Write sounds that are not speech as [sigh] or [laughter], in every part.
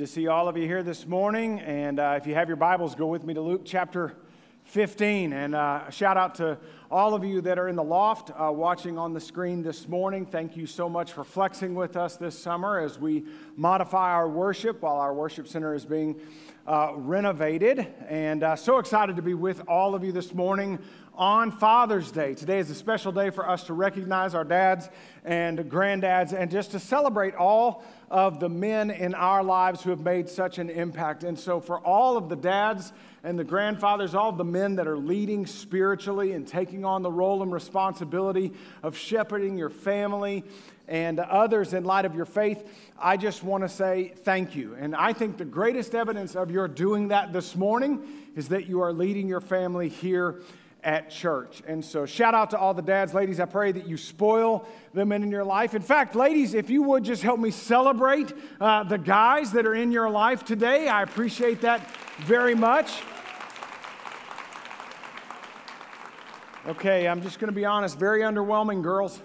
Good to see all of you here this morning. And uh, if you have your Bibles, go with me to Luke chapter 15. And uh, shout out to all of you that are in the loft uh, watching on the screen this morning. Thank you so much for flexing with us this summer as we modify our worship while our worship center is being uh, renovated. And uh, so excited to be with all of you this morning on Father's Day. Today is a special day for us to recognize our dads and granddads and just to celebrate all of the men in our lives who have made such an impact. And so, for all of the dads and the grandfathers, all of the men that are leading spiritually and taking on the role and responsibility of shepherding your family and others in light of your faith, I just want to say thank you. And I think the greatest evidence of your doing that this morning is that you are leading your family here at church. And so, shout out to all the dads, ladies. I pray that you spoil the men in your life. In fact, ladies, if you would just help me celebrate uh, the guys that are in your life today, I appreciate that very much. Okay, I'm just going to be honest, very underwhelming, girls.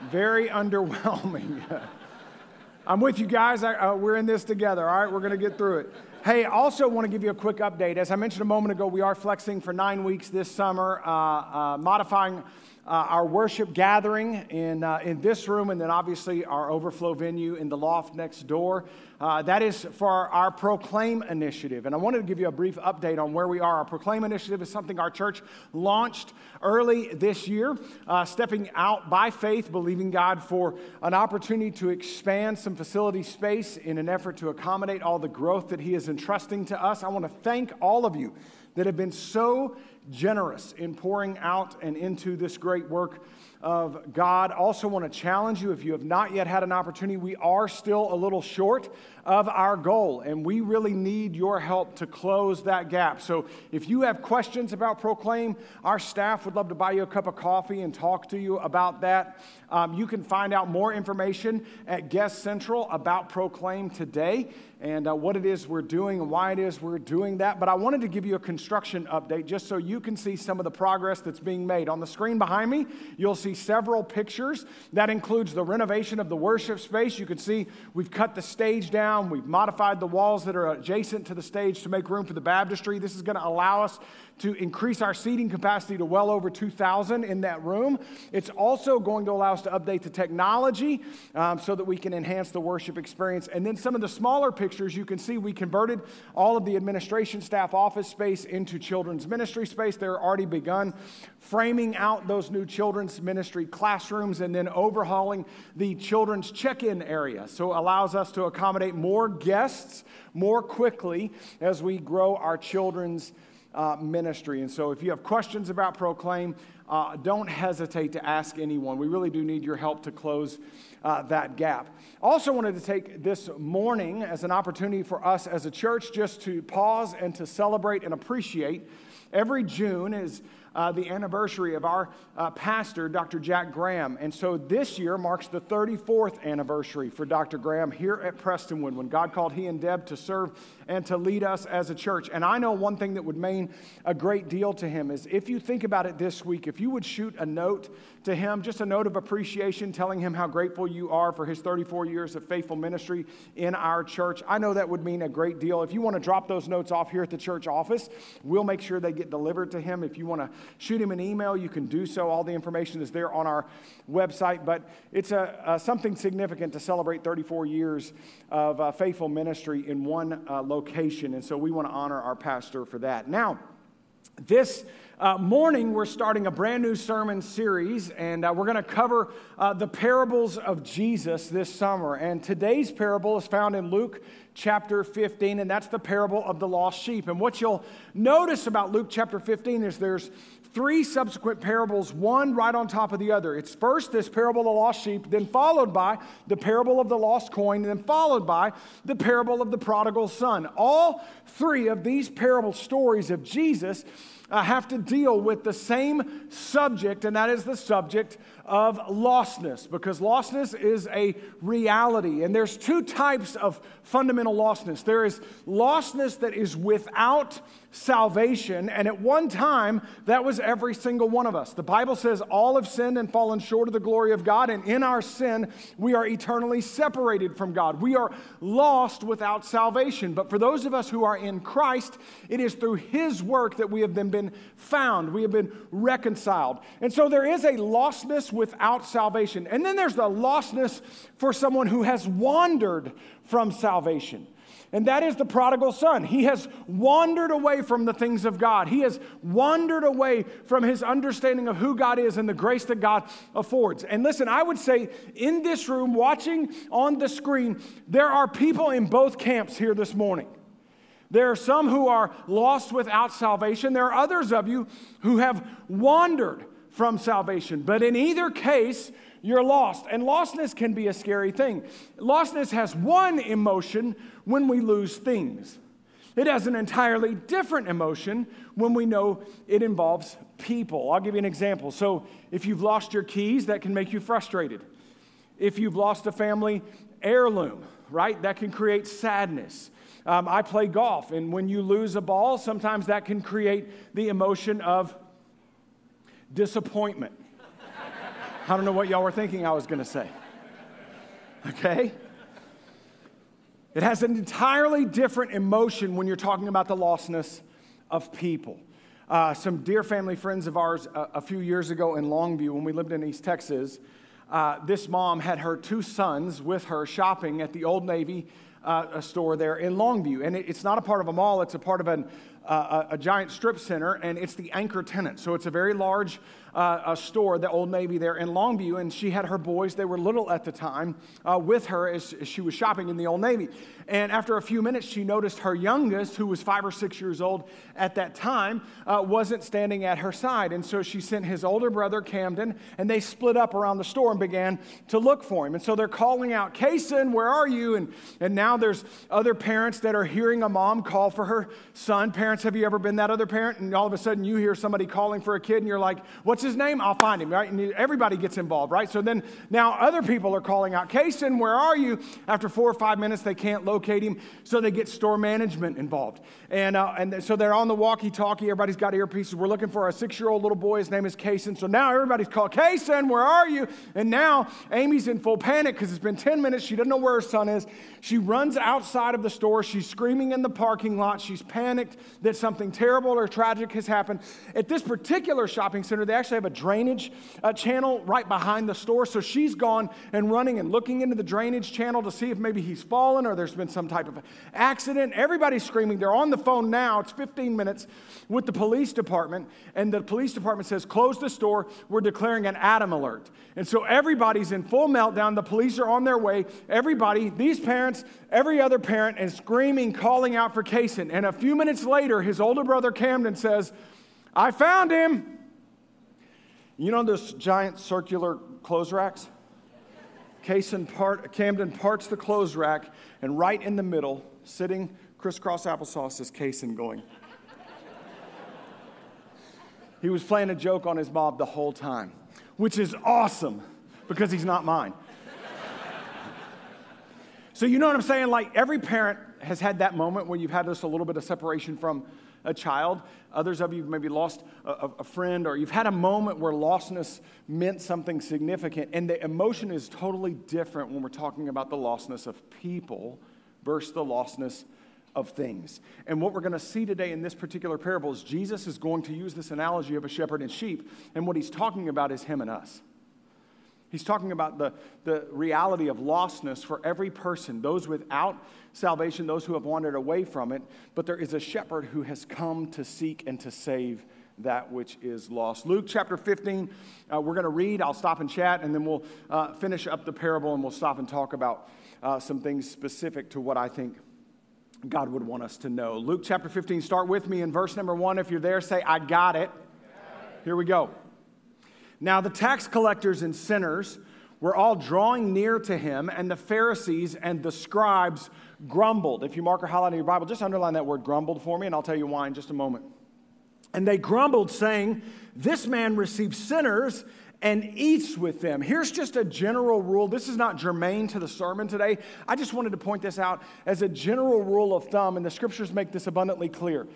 [laughs] very underwhelming. [laughs] I'm with you guys. I, uh, we're in this together. All right, we're going to get through it. Hey, also want to give you a quick update. As I mentioned a moment ago, we are flexing for nine weeks this summer, uh, uh, modifying uh, our worship gathering in, uh, in this room, and then obviously our overflow venue in the loft next door. Uh, that is for our, Proclaim initiative. And I wanted to give you a brief update on where we are. Our Proclaim initiative is something our church launched early this year, uh, stepping out by faith, believing God for an opportunity to expand some facility space in an effort to accommodate all the growth that He is entrusting to us. I want to thank all of you that have been so generous in pouring out and into this great work of God. Also, want to challenge you if you have not yet had an opportunity, we are still a little short of our goal, and we really need your help to close that gap. So, if you have questions about Proclaim, our staff would love to buy you a cup of coffee and talk to you about that. Um, you can find out more information at Guest Central about Proclaim today and uh, what it is we're doing and why it is we're doing that. But I wanted to give you a construction update just so you can see some of the progress that's being made. On the screen behind me, you'll see several pictures. That includes the renovation of the worship space. You can see we've cut the stage down down. We've modified the walls that are adjacent to the stage to make room for the baptistry. This is going to allow us to increase our seating capacity to well over 2,000 in that room. It's also going to allow us to update the technology um, so that we can enhance the worship experience. And then some of the smaller pictures, you can see we converted all of the administration staff office space into children's ministry space. They're already begun framing out those new children's ministry classrooms and then overhauling the children's check in area. So it allows us to accommodate more guests more quickly as we grow our children's uh, ministry. And so if you have questions about Proclaim, uh, don't hesitate to ask anyone. We really do need your help to close uh, that gap. Also, wanted to take this morning as an opportunity for us as a church just to pause and to celebrate and appreciate. Every June is uh, the anniversary of our uh, pastor, Dr. Jack Graham. And so this year marks the 34th anniversary for Dr. Graham here at Prestonwood when God called he and Deb to serve and to lead us as a church. And I know one thing that would mean a great deal to him is if you think about it this week, if you would shoot a note to him, just a note of appreciation, telling him how grateful you are for his 34 years of faithful ministry in our church, I know that would mean a great deal. If you want to drop those notes off here at the church office, we'll make sure they get delivered to him. If you want to shoot him an email, you can do so. All the information is there on our website. But it's a, a something significant to celebrate 34 years of uh, faithful ministry in one uh, location. And so we want to honor our pastor for that. Now, this uh, morning, we're starting a brand new sermon series, and uh, we're going to cover uh, the parables of Jesus this summer. And today's parable is found in Luke chapter 15, and that's the parable of the lost sheep. And what you'll notice about Luke chapter 15 is there's three subsequent parables, one right on top of the other. It's first this parable of the lost sheep, then followed by the parable of the lost coin, and then followed by the parable of the prodigal son. All three of these parable stories of Jesus uh, have to deal with the same subject, and that is the subject of lostness, because lostness is a reality. And there's two types of fundamental lostness. There is lostness that is without salvation, and at one time, that was every single one of us. The Bible says all have sinned and fallen short of the glory of God, and in our sin, we are eternally separated from God. We are lost without salvation. But for those of us who are in Christ, it is through His work that we have been, been found, we have been reconciled. And so there is a lostness without salvation. And then there's the lostness for someone who has wandered from salvation. And that is the prodigal son. He has wandered away from the things of God. He has wandered away from his understanding of who God is and the grace that God affords. And listen, I would say in this room, watching on the screen, there are people in both camps here this morning. There are some who are lost without salvation. There are others of you who have wandered from salvation. But in either case, you're lost. And lostness can be a scary thing. Lostness has one emotion when we lose things, it has an entirely different emotion when we know it involves people. I'll give you an example. So, if you've lost your keys, that can make you frustrated. If you've lost a family heirloom, right, that can create sadness. Um, I play golf, and when you lose a ball, sometimes that can create the emotion of disappointment. I don't know what y'all were thinking I was going to say. Okay? It has an entirely different emotion when you're talking about the lostness of people. Uh, some dear family friends of ours a, a, few years ago in Longview, when we lived in East Texas, uh, this mom had her two sons with her shopping at the Old Navy uh, store there in Longview. And it, it's not a part of a mall, it's a part of an, uh, a, a giant strip center, and it's the anchor tenant. So it's a very large uh, a store, the Old Navy there in Longview, and she had her boys, they were little at the time, uh, with her as, as, she was shopping in the Old Navy. And after a few minutes, she noticed her youngest, who was five or six years old at that time, uh, wasn't standing at her side. And so she sent his older brother, Camden, and they split up around the store and began to look for him. And so they're calling out, Kason, where are you? And, and now there's other parents that are hearing a mom call for her son. Parents, have you ever been that other parent? And all of a sudden you hear somebody calling for a kid, and you're like, what's his name? I'll find him, right? And everybody gets involved, right? So then now other people are calling out, Kason, where are you? After four or five minutes, they can't locate him, so they get store management involved. And, uh, and so they're on the walkie talkie, everybody's got earpieces. We're looking for a six year old little boy, his name is Kason. So now everybody's called, Kason, where are you? And now Amy's in full panic because it's been 10 minutes, she doesn't know where her son is. She runs outside of the store, she's screaming in the parking lot, she's panicked that something terrible or tragic has happened. At this particular shopping center, they actually have a drainage uh, channel right behind the store. So she's gone and running and looking into the drainage channel to see if maybe he's fallen or there's been some type of accident. Everybody's screaming. They're on the phone now. It's 15 minutes with the police department. And the police department says, close the store. We're declaring an Adam alert. And so everybody's in full meltdown. The police are on their way. Everybody, these parents, every other parent is screaming, calling out for Kason. And a few minutes later, his older brother Camden says, I found him. You know those giant circular clothes racks? Camden parts the clothes rack, and right in the middle, sitting crisscross applesauce, is Kason going. [laughs] he was playing a joke on his mob the whole time, which is awesome because he's not mine. [laughs] so, you know what I'm saying? Like, every parent has had that moment where you've had this a little bit of separation from a child. Others of you maybe lost a, a, friend, or you've had a moment where lostness meant something significant. And the emotion is totally different when we're talking about the lostness of people versus the lostness of things. And what we're going to see today in this particular parable is Jesus is going to use this analogy of a shepherd and sheep. And what he's talking about is him and us. He's talking about the, the reality of lostness for every person, those without salvation, those who have wandered away from it. But there is a shepherd who has come to seek and to save that which is lost. Luke chapter 15, uh, we're going to read. I'll stop and chat, and then we'll uh, finish up the parable and we'll stop and talk about uh, some things specific to what I think God would want us to know. Luke chapter 15, start with me in verse number one. If you're there, say, I got it. Here we go. Now, the tax collectors and sinners were all drawing near to him, and the Pharisees and the scribes grumbled. If you mark or highlight in your Bible, just underline that word grumbled for me, and I'll tell you why in just a moment. And they grumbled, saying, This man receives sinners and eats with them. Here's just a general rule. This is not germane to the sermon today. I just wanted to point this out as a general rule of thumb, and the scriptures make this abundantly clear.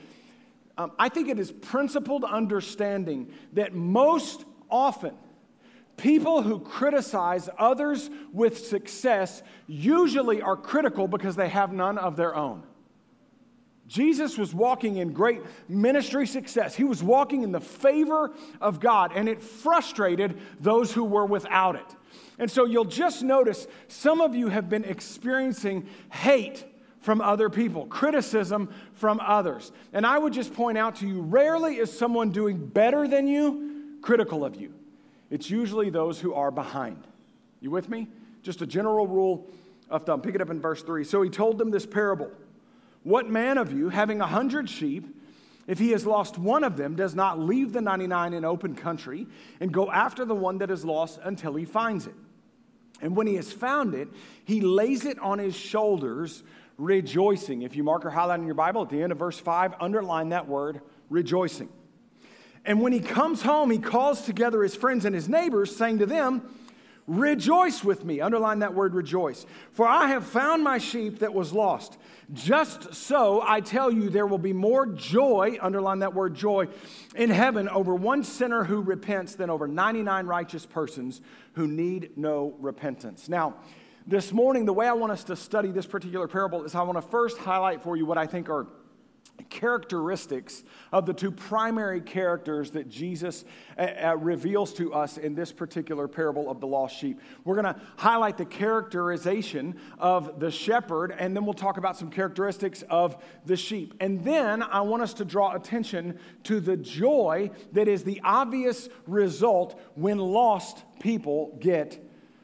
Um, I think it is principled understanding that most often, people who criticize others with success usually are critical because they have none of their own. Jesus was walking in great ministry success. He was walking in the favor of God, and it frustrated those who were without it. And so you'll just notice some of you have been experiencing hate from other people, criticism from others. And I would just point out to you rarely is someone doing better than you critical of you. It's usually those who are behind. You with me? Just a general rule of thumb. Pick it up in verse 3. So he told them this parable. What man of you, having a hundred sheep, if he has lost one of them, does not leave the 99 in open country and go after the one that is lost until he finds it? And when he has found it, he lays it on his shoulders, rejoicing. If you mark or highlight in your Bible at the end of verse 5, underline that word, rejoicing. And when he comes home, he calls together his friends and his neighbors, saying to them, Rejoice with me. Underline that word rejoice. For I have found my sheep that was lost. Just so I tell you, there will be more joy, underline that word joy, in heaven over one sinner who repents than over 99 righteous persons who need no repentance. Now, this morning, the way I want us to study this particular parable is I want to first highlight for you what I think are characteristics of the two primary characters that Jesus uh, uh, reveals to us in this particular parable of the lost sheep. We're going to highlight the characterization of the shepherd, and then we'll talk about some characteristics of the sheep. And then I want us to draw attention to the joy that is the obvious result when lost people get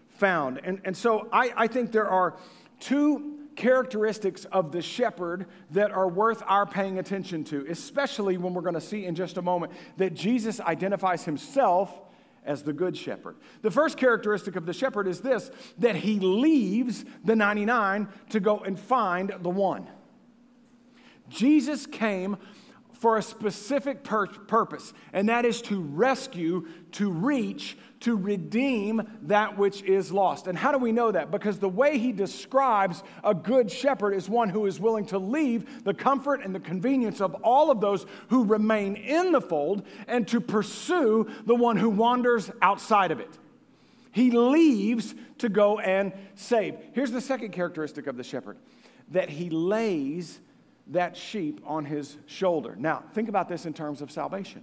found. And, and so I, I think there are two characteristics of the shepherd that are worth our paying attention to, especially when we're going to see in just a moment that Jesus identifies himself as the good shepherd. The first characteristic of the shepherd is this that he leaves the 99 to go and find the one. Jesus came for a specific pur- purpose, and that is to rescue, to reach, to redeem that which is lost. And how do we know that? Because the way he describes a good shepherd is one who is willing to leave the comfort and the convenience of all of those who remain in the fold and to pursue the one who wanders outside of it. He leaves to go and save. Here's the second characteristic of the shepherd that he lays that sheep on his shoulder. Now, think about this in terms of salvation.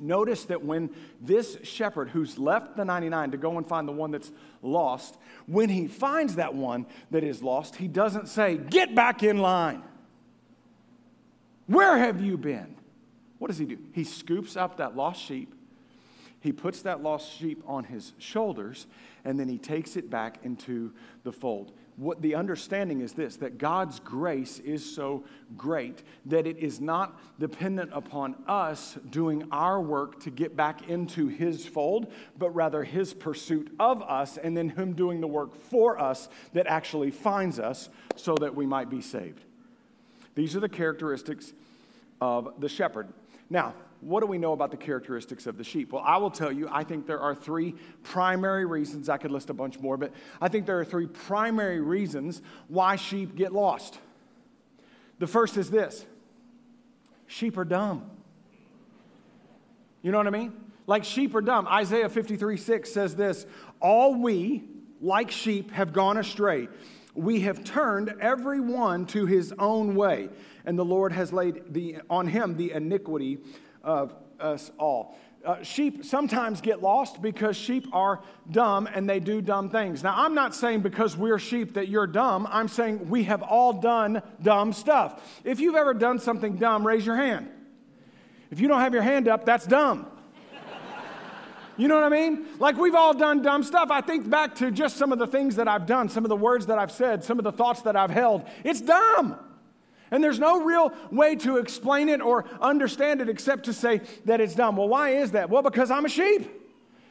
Notice that when this shepherd who's left the 99 to go and find the one that's lost, when he finds that one that is lost, he doesn't say, Get back in line. Where have you been? What does he do? He scoops up that lost sheep, he puts that lost sheep on his shoulders, and then he takes it back into the fold what the understanding is this that God's grace is so great that it is not dependent upon us doing our work to get back into His fold, but rather His pursuit of us and then Him doing the work for us that actually finds us so that we might be saved. These are the characteristics of the shepherd. Now, what do we know about the characteristics of the sheep? Well, I will tell you, I think there are three primary reasons. I could list a bunch more, but I think there are three primary reasons why sheep get lost. The first is this sheep are dumb. You know what I mean? Like sheep are dumb. Isaiah 53 6 says this All we, like sheep, have gone astray. We have turned every one to his own way, and the Lord has laid the, on him the iniquity of us all. Uh, sheep sometimes get lost because sheep are dumb and they do dumb things. Now, I'm not saying because we're sheep that you're dumb. I'm saying we have all done dumb stuff. If you've ever done something dumb, raise your hand. If you don't have your hand up, that's dumb. You know what I mean? Like we've all done dumb stuff. I think back to just some of the things that I've done, some of the words that I've said, some of the thoughts that I've held. It's dumb. And there's no real way to explain it or understand it except to say that it's dumb. Well, why is that? Well, because I'm a sheep.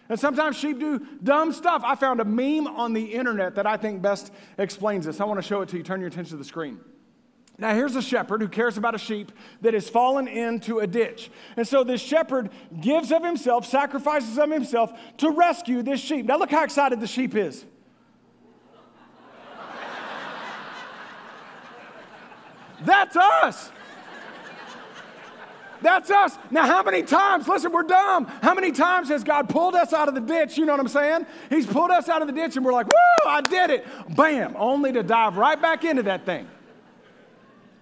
And sometimes sheep do dumb stuff. I found a meme on the internet that I think best explains this. I want to show it to you. Turn your attention to the screen. Now, here's a shepherd who cares about a sheep that has fallen into a ditch. And so this shepherd gives of himself, sacrifices of himself to rescue this sheep. Now, look how excited the sheep is. That's us. That's us. Now, how many times, listen, we're dumb. How many times has God pulled us out of the ditch? You know what I'm saying? He's pulled us out of the ditch and we're like, whoa, I did it. Bam, only to dive right back into that thing.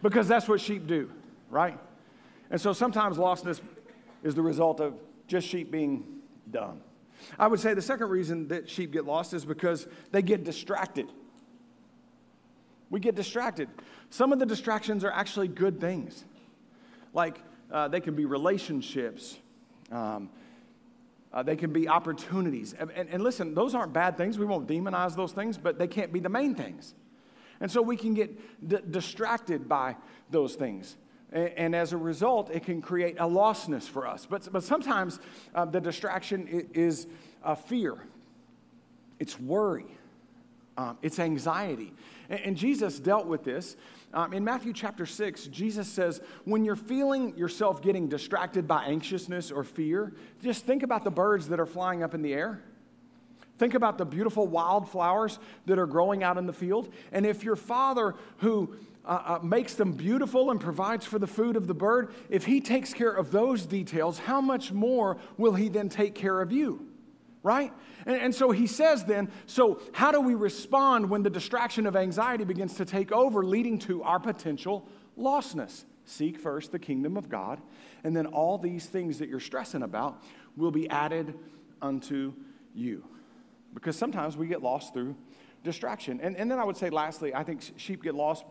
Because that's what sheep do, right? And so sometimes lostness is the result of just sheep being dumb. I would say the second reason that sheep get lost is because they get distracted. We get distracted. Some of the distractions are actually good things. Like uh, they can be relationships, um, uh, they can be opportunities. And, and, and listen, those aren't bad things. We won't demonize those things, but they can't be the main things. And so we can get d- distracted by those things. And, and, as a result, it can create a lostness for us. But, but sometimes uh, the distraction is, is fear, it's worry, um, it's anxiety. And, and Jesus dealt with this um, in Matthew chapter 6, Jesus says, when you're feeling yourself getting distracted by anxiousness or fear, just think about the birds that are flying up in the air. Think about the beautiful wildflowers that are growing out in the field. And if your father, who uh, uh, makes them beautiful and provides for the food of the bird, if he takes care of those details, how much more will he then take care of you? Right? And, and so he says then, so how do we respond when the distraction of anxiety begins to take over, leading to our potential lostness? Seek first the kingdom of God, and then all these things that you're stressing about will be added unto you. Because sometimes we get lost through distraction. And, and then I would say, lastly, I think sheep get lost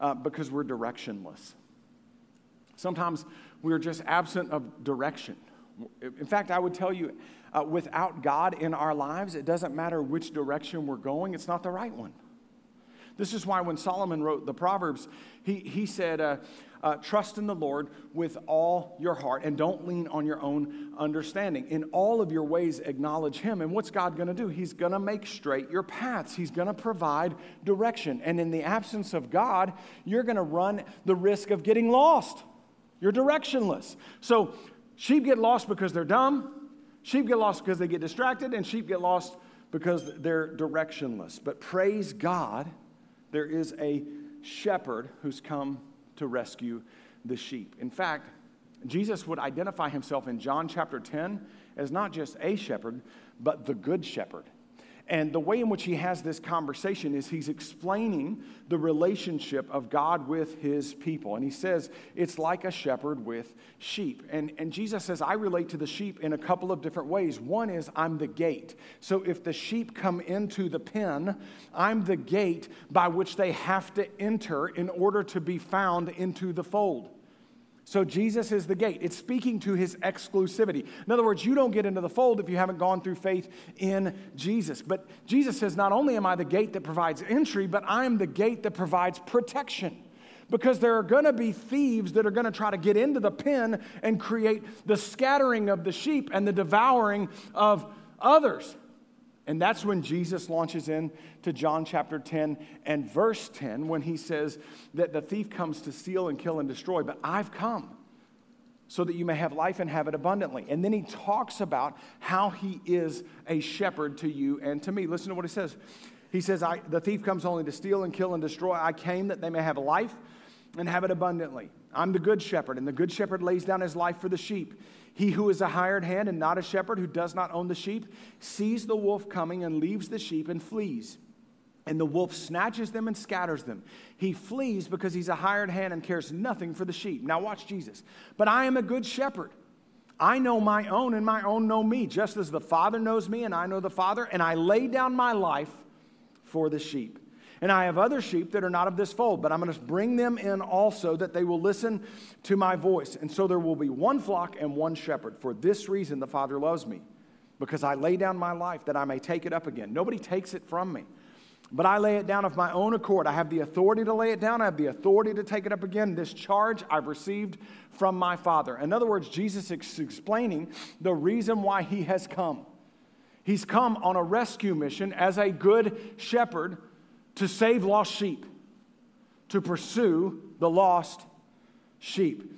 uh, because we're directionless. Sometimes we're just absent of direction. In fact, I would tell you, uh, without God in our lives, it doesn't matter which direction we're going, it's not the right one. This is why when Solomon wrote the Proverbs, he, he said, uh, uh, Trust in the Lord with all your heart and don't lean on your own understanding. In all of your ways, acknowledge Him. And what's God going to do? He's going to make straight your paths, He's going to provide direction. And in the absence of God, you're going to run the risk of getting lost. You're directionless. So, sheep get lost because they're dumb. Sheep get lost because they get distracted, and sheep get lost because they're directionless. But praise God, there is a shepherd who's come to rescue the sheep. In fact, Jesus would identify himself in John chapter 10 as not just a shepherd, but the good shepherd. And the way in which he has this conversation is he's explaining the relationship of God with his people. And he says it's like a shepherd with sheep. And, and Jesus says, I relate to the sheep in a couple of different ways. One is I'm the gate. So if the sheep come into the pen, I'm the gate by which they have to enter in order to be found into the fold. So Jesus is the gate. It's speaking to his exclusivity. In other words, you don't get into the fold if you haven't gone through faith in Jesus. But Jesus says, not only am I the gate that provides entry, but I am the gate that provides protection. Because there are going to be thieves that are going to try to get into the pen and create the scattering of the sheep and the devouring of others. And that's when Jesus launches in to John chapter 10 and verse 10 when he says that the thief comes to steal and kill and destroy, but I've come so that you may have life and have it abundantly. And then he talks about how he is a shepherd to you and to me. Listen to what he says. He says, I, The thief comes only to steal and kill and destroy. I came that they may have life and have it abundantly. I'm the good shepherd, and the good shepherd lays down his life for the sheep. He who is a hired hand and not a shepherd, who does not own the sheep, sees the wolf coming and leaves the sheep and flees. And the wolf snatches them and scatters them. He flees because he's a hired hand and cares nothing for the sheep. Now, watch Jesus. But I am a good shepherd. I know my own, and my own know me, just as the Father knows me, and I know the Father, and I lay down my life for the sheep. And I have other sheep that are not of this fold, but I'm going to bring them in also that they will listen to my voice. And so there will be one flock and one shepherd. For this reason, the Father loves me, because I lay down my life that I may take it up again. Nobody takes it from me. But I lay it down of my own accord. I have the authority to lay it down. I have the authority to take it up again. This charge I've received from my Father. In other words, Jesus is explaining the reason why he has come. He's come on a rescue mission as a good shepherd to save lost sheep, to pursue the lost sheep.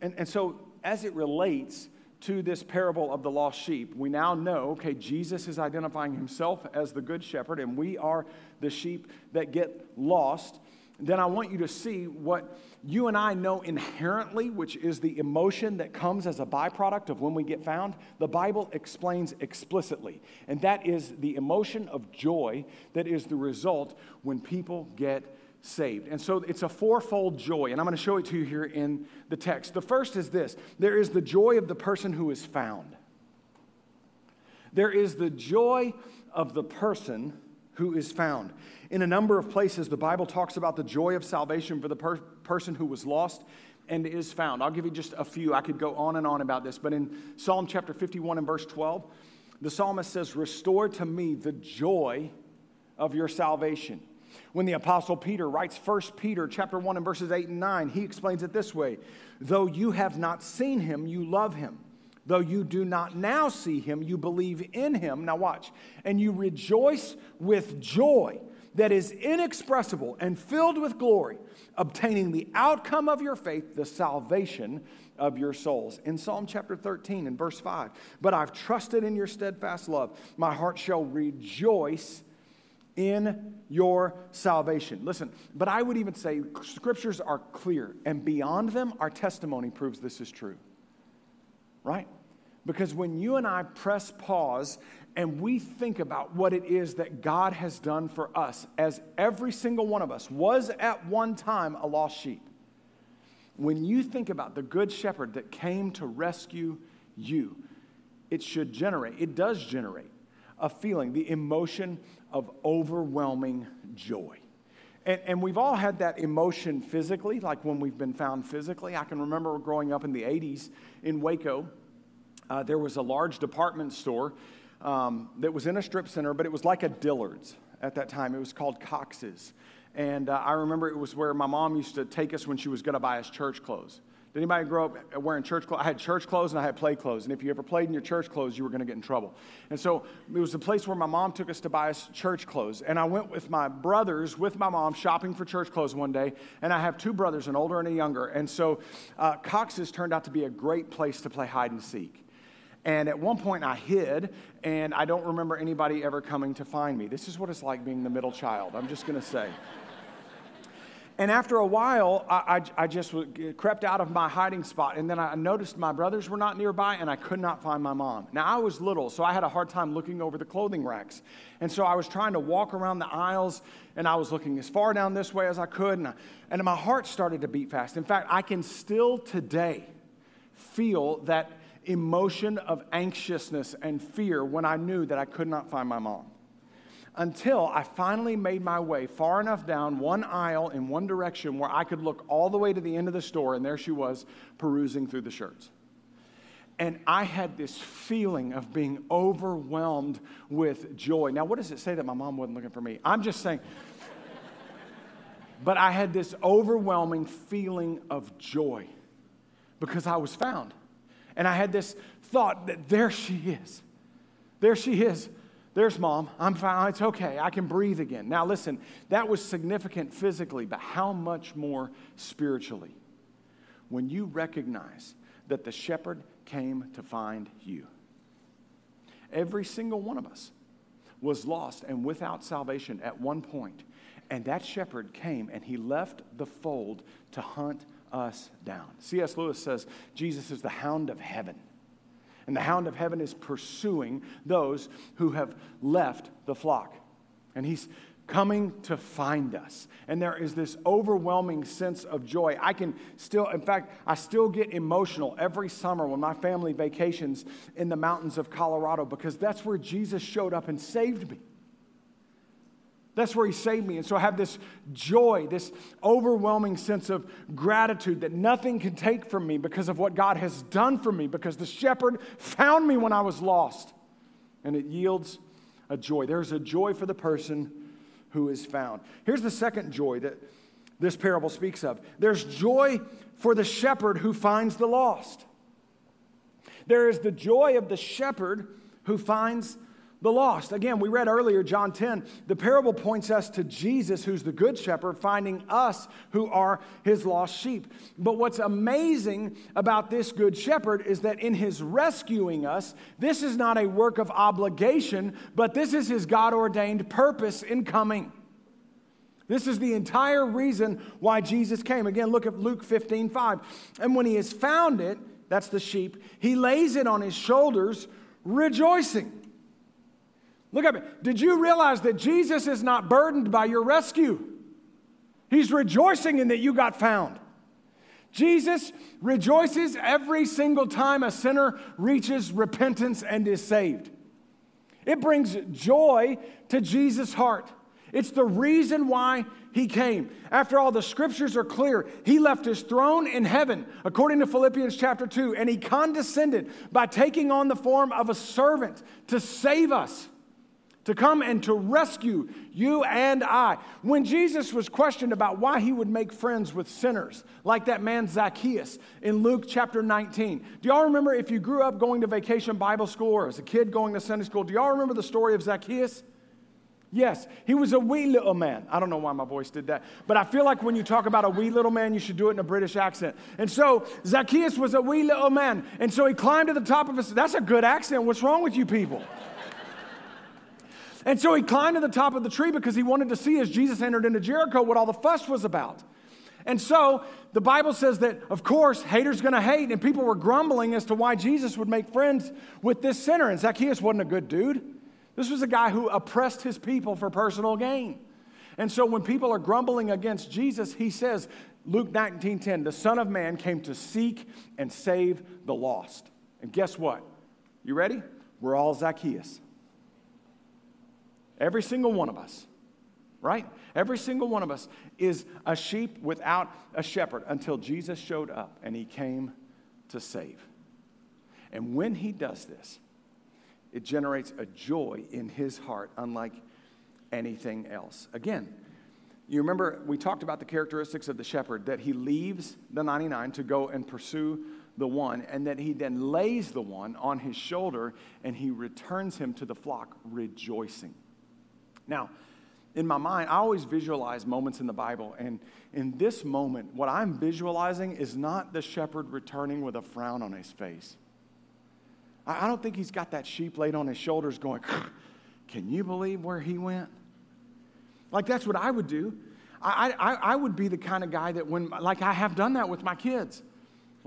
And, and so, as it relates to this parable of the lost sheep, we now know okay, Jesus is identifying himself as the good shepherd, and we are the sheep that get lost. Then I want you to see what you and I know inherently, which is the emotion that comes as a byproduct of when we get found. The Bible explains explicitly, and that is the emotion of joy that is the result when people get saved. And so it's a fourfold joy, and I'm going to show it to you here in the text. The first is this there is the joy of the person who is found, there is the joy of the person who is found. In a number of places, the Bible talks about the joy of salvation for the per- person who was lost and is found. I'll give you just a few. I could go on and on about this, but in Psalm chapter 51 and verse 12, the psalmist says, Restore to me the joy of your salvation. When the apostle Peter writes 1 Peter chapter 1 and verses 8 and 9, he explains it this way Though you have not seen him, you love him. Though you do not now see him, you believe in him. Now, watch. And you rejoice with joy that is inexpressible and filled with glory, obtaining the outcome of your faith, the salvation of your souls. In Psalm chapter 13 and verse 5, but I've trusted in your steadfast love. My heart shall rejoice in your salvation. Listen, but I would even say scriptures are clear, and beyond them, our testimony proves this is true. Right? Because when you and I press pause and we think about what it is that God has done for us, as every single one of us was at one time a lost sheep, when you think about the good shepherd that came to rescue you, it should generate, it does generate a feeling, the emotion of overwhelming joy. And, and, we've all had that emotion physically, like when we've been found physically. I can remember growing up in the 80s in Waco, uh, there was a large department store um, that was in a strip center, but it was like a Dillard's at that time. It was called Cox's. And uh, I remember it was where my mom used to take us when she was going to buy us church clothes. Did anybody grow up wearing church clothes? I had church clothes and I had play clothes. And if you ever played in your church clothes, you were going to get in trouble. And so it was the place where my mom took us to buy us church clothes. And I went with my brothers, with my mom, shopping for church clothes one day. And I have two brothers, an older and a younger. And so uh, Cox's turned out to be a great place to play hide and seek. And at one point, I hid, and I don't remember anybody ever coming to find me. This is what it's like being the middle child, I'm just to say. And after a while, I, I, I, just crept out of my hiding spot. And then I noticed my brothers were not nearby, and I could not find my mom. Now, I was little, so I had a hard time looking over the clothing racks. And so I was trying to walk around the aisles, and I was looking as far down this way as I could. And, I, and my heart started to beat fast. In fact, I can still today feel that emotion of anxiousness and fear when I knew that I could not find my mom. Until I finally made my way far enough down one aisle in one direction where I could look all the way to the end of the store, and there she was perusing through the shirts. And I had this feeling of being overwhelmed with joy. Now, what does it say that my mom wasn't looking for me? I'm just saying. but I had this overwhelming feeling of joy because I was found. And I had this thought that there she is. There she is. There's mom. I'm fine. It's okay. I can breathe again. Now, listen, that was significant physically, but how much more spiritually? When you recognize that the shepherd came to find you. Every single one of us was lost and without salvation at one point, and that shepherd came and he left the fold to hunt us down. C.S. Lewis says Jesus is the hound of heaven. And the hound of heaven is pursuing those who have left the flock. And he's coming to find us. And there is this overwhelming sense of joy. I can still, in fact, I still get emotional every summer when my family vacations in the mountains of Colorado because that's where Jesus showed up and saved me. That's where he saved me. And so I have this joy, this overwhelming sense of gratitude that nothing can take from me because of what God has done for me, because the shepherd found me when I was lost. And it yields a joy. There's a joy for the person who is found. Here's the second joy that this parable speaks of there's joy for the shepherd who finds the lost. There is the joy of the shepherd who finds the lost. Again, we read earlier, John 10, the parable points us to Jesus, who's the good shepherd, finding us who are his lost sheep. But what's amazing about this good shepherd is that in his rescuing us, this is not a work of obligation, but this is his God ordained purpose in coming. This is the entire reason why Jesus came. Again, look at Luke 15 5. And when he has found it, that's the sheep, he lays it on his shoulders, rejoicing. Look at me. Did you realize that Jesus is not burdened by your rescue? He's rejoicing in that you got found. Jesus rejoices every single time a sinner reaches repentance and is saved. It brings joy to Jesus' heart. It's the reason why he came. After all, the scriptures are clear. He left his throne in heaven, according to Philippians chapter 2, and he condescended by taking on the form of a servant to save us to come and to rescue you and I. When Jesus was questioned about why he would make friends with sinners, like that man Zacchaeus in Luke chapter 19, do y'all remember if you grew up going to vacation Bible school or as a kid going to Sunday school, do y'all remember the story of Zacchaeus? Yes, he was a wee little man. I don't know why my voice did that, but I feel like when you talk about a wee little man, you should do it in a British accent. And so Zacchaeus was a wee little man. And so he climbed to the top of his, that's a good accent. What's wrong with you people? And so he climbed to the top of the tree because he wanted to see as Jesus entered into Jericho what all the fuss was about. And so the Bible says that, of course, haters gonna hate, and people were grumbling as to why Jesus would make friends with this sinner. And Zacchaeus wasn't a good dude. This was a guy who oppressed his people for personal gain. And so when people are grumbling against Jesus, he says, Luke 19 10, the Son of Man came to seek and save the lost. And guess what? You ready? We're all Zacchaeus. Every single one of us, right? Every single one of us is a sheep without a shepherd until Jesus showed up and he came to save. And when he does this, it generates a joy in his heart unlike anything else. Again, you remember we talked about the characteristics of the shepherd that he leaves the 99 to go and pursue the one, and that he then lays the one on his shoulder and he returns him to the flock rejoicing. Now, in my mind, I always visualize moments in the Bible, and in this moment, what I'm visualizing is not the shepherd returning with a frown on his face. I don't think he's got that sheep laid on his shoulders going, Can you believe where he went? Like, that's what I would do. I, I, I would be the kind of guy that, when, like, I have done that with my kids.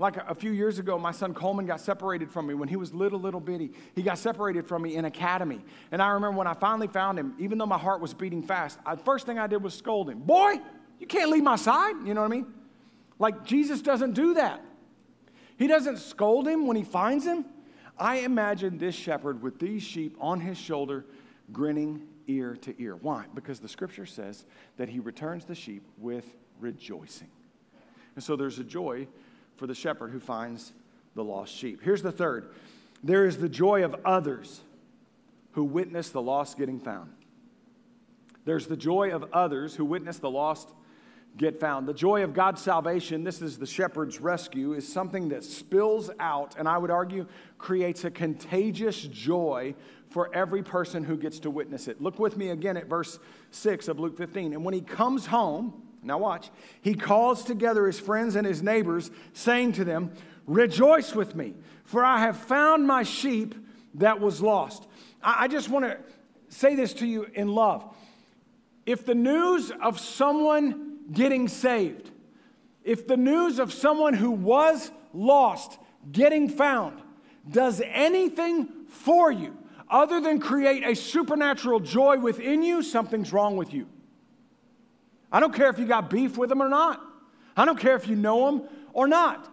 Like a few years ago, my son Coleman got separated from me when he was little, little bitty. He got separated from me in academy. And I remember when I finally found him, even though my heart was beating fast, the first thing I did was scold him. Boy, you can't leave my side. You know what I mean? Like Jesus doesn't do that. He doesn't scold him when he finds him. I imagine this shepherd with these sheep on his shoulder, grinning ear to ear. Why? Because the scripture says that he returns the sheep with rejoicing. And so there's a joy for the shepherd who finds the lost sheep. Here's the third there is the joy of others who witness the lost getting found. There's the joy of others who witness the lost get found. The joy of God's salvation, this is the shepherd's rescue, is something that spills out, and I would argue creates a contagious joy for every person who gets to witness it. Look with me again at verse 6 of Luke 15. And when he comes home, now, watch. He calls together his friends and his neighbors, saying to them, Rejoice with me, for I have found my sheep that was lost. I just want to say this to you in love. If the news of someone getting saved, if the news of someone who was lost getting found does anything for you other than create a supernatural joy within you, something's wrong with you. I don't care if you got beef with them or not. I don't care if you know them or not.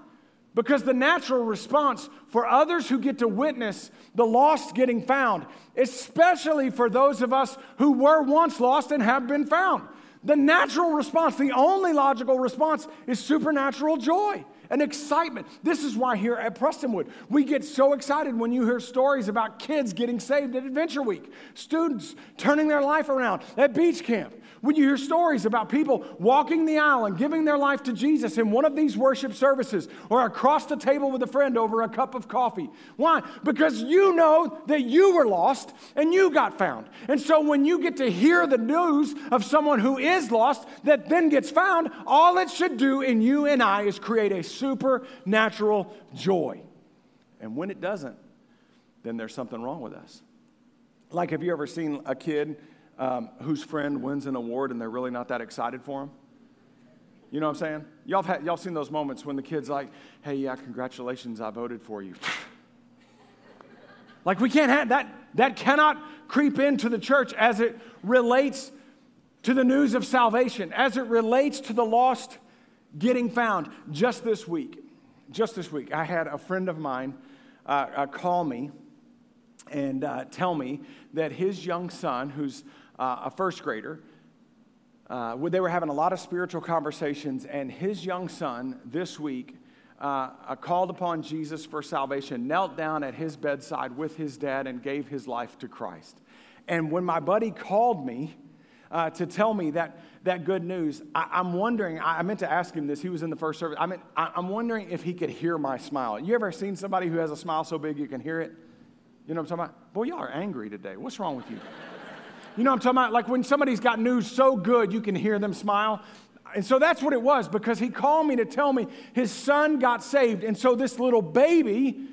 Because the natural response for others who get to witness the lost getting found, especially for those of us who were once lost and have been found, the natural response, the only logical response, is supernatural joy. An excitement. This is why here at Prestonwood, we get so excited when you hear stories about kids getting saved at Adventure Week, students turning their life around at beach camp. When you hear stories about people walking the aisle and giving their life to Jesus in one of these worship services or across the table with a friend over a cup of coffee. Why? Because you know that you were lost and you got found. And so when you get to hear the news of someone who is lost that then gets found, all it should do in you and I is create a supernatural joy. And when it doesn't, then there's something wrong with us. Like, have you ever seen a kid um, whose friend wins an award and they're really not that excited for him? You know what I'm saying? Y'all have had, y'all seen those moments when the kid's like, "Hey, yeah, congratulations, I voted for you." like we can't have that. That cannot creep into the church as it relates to the news of salvation, as it relates to the lost getting found. Just this week, just this week, I had a friend of mine uh, uh, call me and uh, tell me that his young son, who's uh, a first grader, uh, they were having a lot of spiritual conversations, and his young son this week uh, called upon Jesus for salvation, knelt down at his bedside with his dad, and gave his life to Christ. And when my buddy called me uh, to tell me that, that good news, I, am wondering, I, I, meant to ask him this, he was in the first service. I mean, I, I'm wondering if he could hear my smile. You ever seen somebody who has a smile so big you can hear it? You know what I'm talking about? Boy, y'all are angry today. What's wrong with you? You know what I'm talking about? Like when somebody's got news so good, you can hear them smile. And so that's what it was because he called me to tell me his son got saved. And so this little baby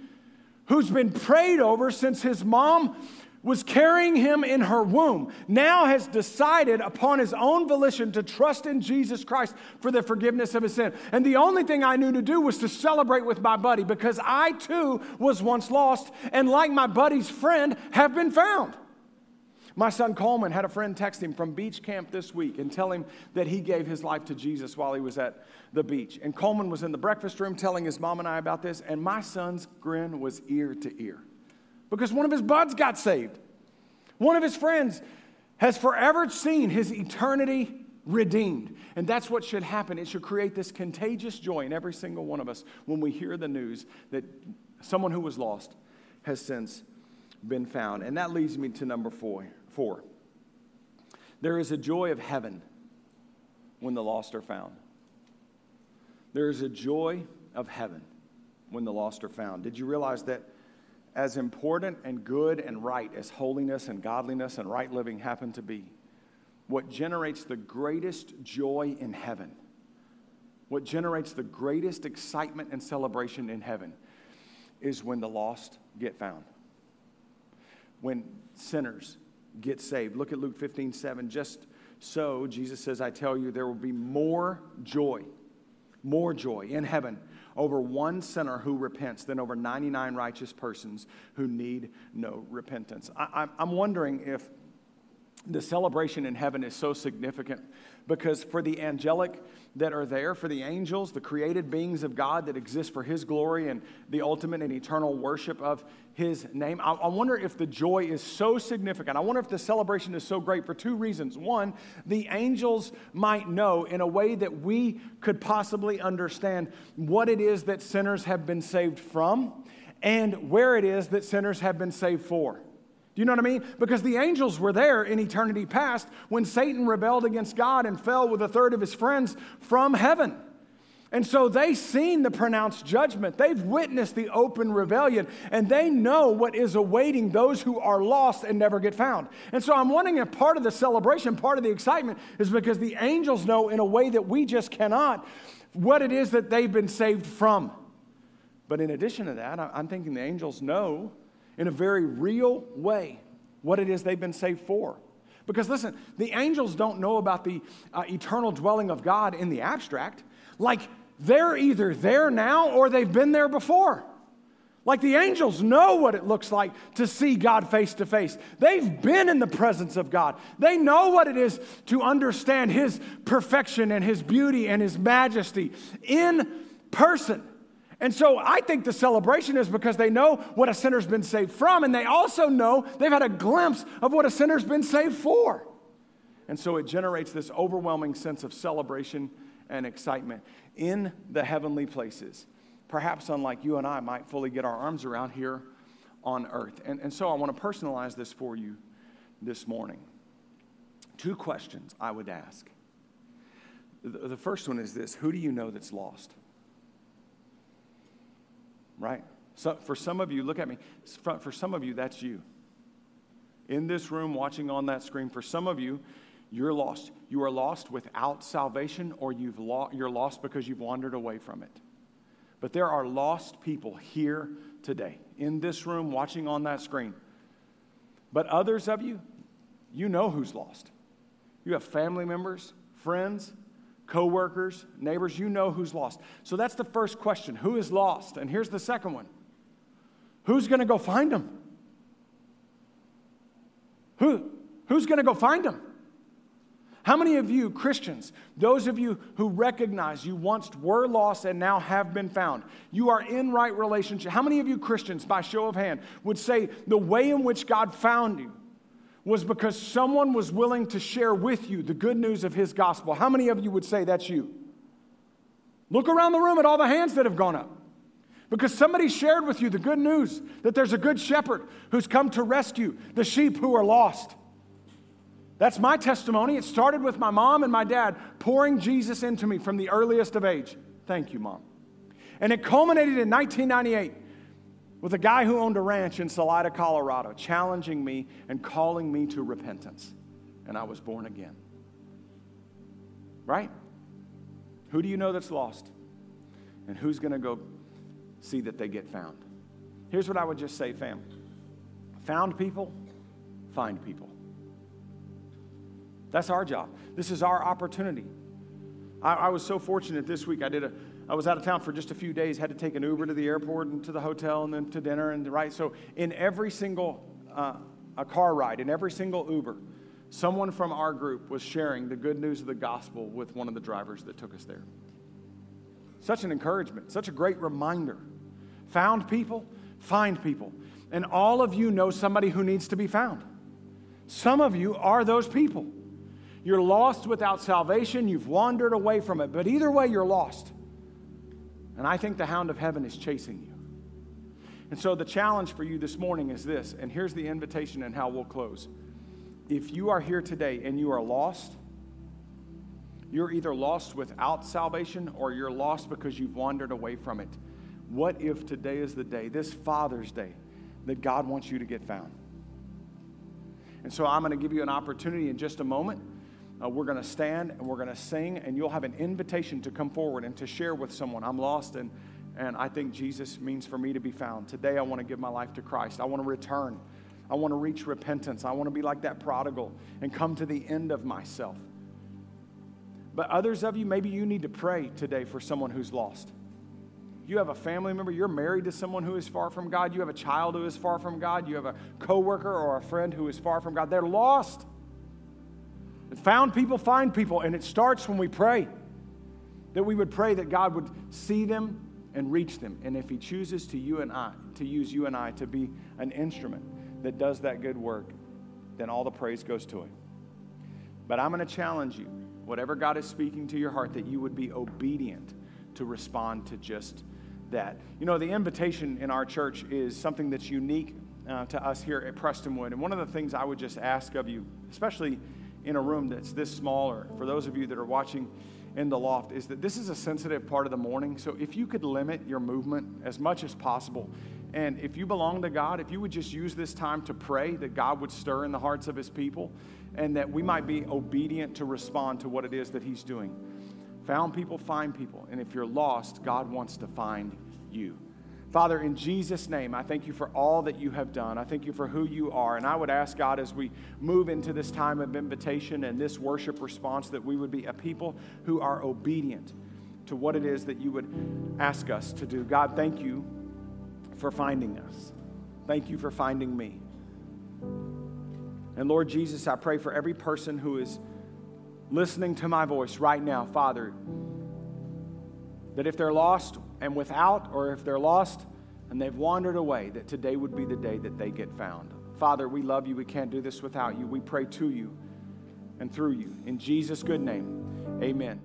who's been prayed over since his mom was carrying him in her womb now has decided upon his own volition to trust in Jesus Christ for the forgiveness of his sin. And the only thing I knew to do was to celebrate with my buddy because I too was once lost and like my buddy's friend have been found. My son Coleman had a friend text him from beach camp this week and tell him that he gave his life to Jesus while he was at the beach. And Coleman was in the breakfast room telling his mom and I about this, and my son's grin was ear to ear because one of his buds got saved. One of his friends has forever seen his eternity redeemed. And that's what should happen. It should create this contagious joy in every single one of us when we hear the news that someone who was lost has since been found. And that leads me to number four. Four, there is a joy of heaven when the lost are found. There is a joy of heaven when the lost are found. Did you realize that as important and good and right as holiness and godliness and right living happen to be, what generates the greatest joy in heaven, what generates the greatest excitement and celebration in heaven, is when the lost get found. When sinners get saved. Look at Luke 15, 7. Just so, Jesus says, I tell you, there will be more joy, more joy in heaven over one sinner who repents than over 99 righteous persons who need no repentance. I, am wondering if the celebration in heaven is so significant because for the angelic that are there, for the angels, the created beings of God that exist for His glory and the ultimate and eternal worship of His name, I, I wonder if the joy is so significant. I wonder if the celebration is so great for two reasons. One, the angels might know in a way that we could possibly understand what it is that sinners have been saved from and where it is that sinners have been saved for. Do you know what I mean? Because the angels were there in eternity past when Satan rebelled against God and fell with a third of his friends from heaven. And so they've seen the pronounced judgment. They've witnessed the open rebellion, and they know what is awaiting those who are lost and never get found. And so I'm wondering if part of the celebration, part of the excitement, is because the angels know in a way that we just cannot what it is that they've been saved from. But in addition to that, I'm thinking the angels know in a very real way what it is they've been saved for. Because listen, the angels don't know about the uh, eternal dwelling of God in the abstract. Like they're either there now or they've been there before. Like the angels know what it looks like to see God face to face. They've been in the presence of God. They know what it is to understand His perfection and His beauty and His majesty in person. And so I think the celebration is because they know what a sinner's been saved from, and they also know they've had a glimpse of what a sinner's been saved for. And so it generates this overwhelming sense of celebration and excitement in the heavenly places. Perhaps unlike you and I might fully get our arms around here on earth. And, and so I want to personalize this for you this morning. Two questions I would ask. The, the first one is this Who do you know that's lost? Right? So for some of you, look at me. For some of you, that's you. In this room, watching on that screen, for some of you, you're lost. You are lost without salvation, or you've lo- you're lost because you've wandered away from it. But there are lost people here today, in this room, watching on that screen. But others of you, you know who's lost. You have family members, friends, coworkers, neighbors, you know who's lost. So that's the first question who is lost? And here's the second one who's going to go find them? Who, who's going to go find them? How many of you, Christians, those of you who recognize you once were lost and now have been found, you are in right relationship? How many of you, Christians, by show of hand, would say the way in which God found you was because someone was willing to share with you the good news of his gospel? How many of you would say that's you? Look around the room at all the hands that have gone up. Because somebody shared with you the good news that there's a good shepherd who's come to rescue the sheep who are lost. That's my testimony. It started with my mom and my dad pouring Jesus into me from the earliest of age. Thank you, mom. And it culminated in 1998 with a guy who owned a ranch in Salida, Colorado, challenging me and calling me to repentance. And I was born again. Right? Who do you know that's lost? And who's going to go see that they get found? Here's what I would just say, fam found people, find people. That's our job. This is our opportunity. I, I, was so fortunate this week. I did a. I was out of town for just a few days. Had to take an Uber to the airport and to the hotel and then to dinner and right. So in every single uh, a car ride, in every single Uber, someone from our group was sharing the good news of the gospel with one of the drivers that took us there. Such an encouragement. Such a great reminder. Found people, find people, and all of you know somebody who needs to be found. Some of you are those people. You're lost without salvation. You've wandered away from it. But either way, you're lost. And I think the hound of heaven is chasing you. And so the challenge for you this morning is this, and here's the invitation and how we'll close. If you are here today and you are lost, you're either lost without salvation or you're lost because you've wandered away from it. What if today is the day, this Father's Day, that God wants you to get found? And so I'm going to give you an opportunity in just a moment uh, we're going to stand and we're going to sing, and you'll have an invitation to come forward and to share with someone. I'm lost, and, and I think Jesus means for me to be found. Today, I want to give my life to Christ. I want to return. I want to reach repentance. I want to be like that prodigal and come to the end of myself. But others of you, maybe you need to pray today for someone who's lost. You have a family member, you're married to someone who is far from God, you have a child who is far from God, you have a coworker or a friend who is far from God. They're lost. Found people find people, and it starts when we pray. That we would pray that God would see them and reach them. And if He chooses to you and I, to use you and I to be an instrument that does that good work, then all the praise goes to Him. But I'm going to challenge you, whatever God is speaking to your heart, that you would be obedient to respond to just that. You know, the invitation in our church is something that's unique uh, to us here at Prestonwood. And one of the things I would just ask of you, especially in a room that's this small, or for those of you that are watching in the loft, is that this is a sensitive part of the morning. So if you could limit your movement as much as possible, and if you belong to God, if you would just use this time to pray that God would stir in the hearts of his people and that we might be obedient to respond to what it is that he's doing. Found people, find people. And if you're lost, God wants to find you. Father, in Jesus' name, I thank you for all that you have done. I thank you for who you are. And I would ask, God, as we move into this time of invitation and this worship response, that we would be a people who are obedient to what it is that you would ask us to do. God, thank you for finding us. Thank you for finding me. And Lord Jesus, I pray for every person who is listening to my voice right now, Father, that if they're lost and without, or if they're lost and they've wandered away, that today would be the day that they get found. Father, we love you. We can't do this without you. We pray to you and through you. In Jesus' good name, amen.